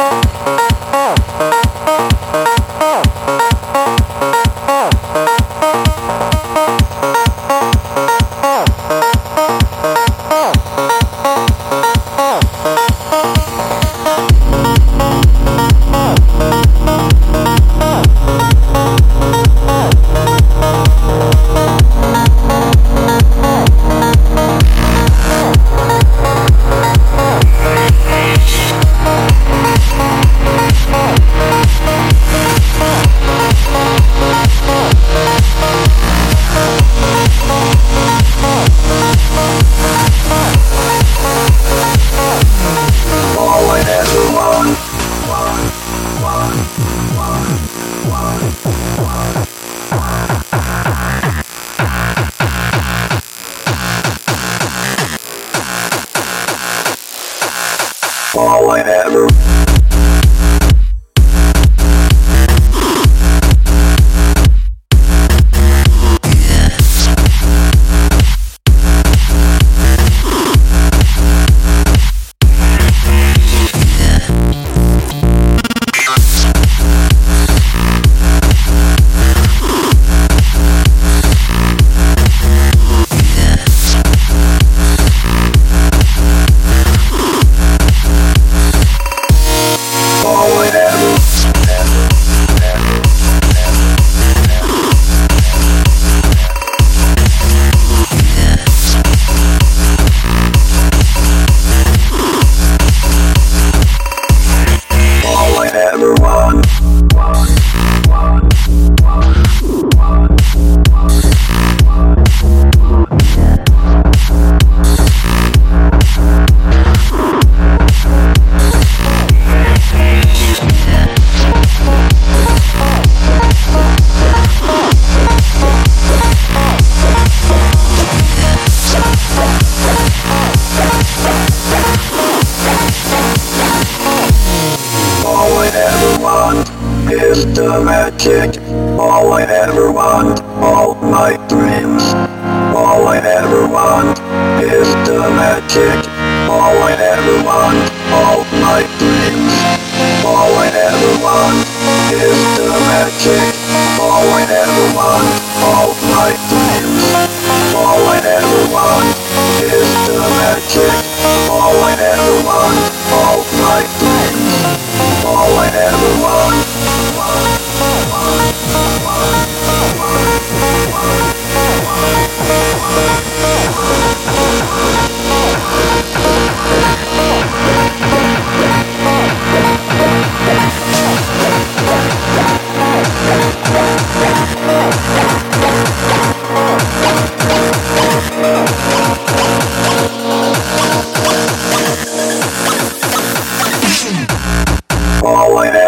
All All I is the magic. All I ever want, all my dreams. All I ever want is the magic. All I ever want, all my dreams. All I ever want is the magic. All I ever want, all my dreams. All I ever want is the magic. All I ever want. Oh,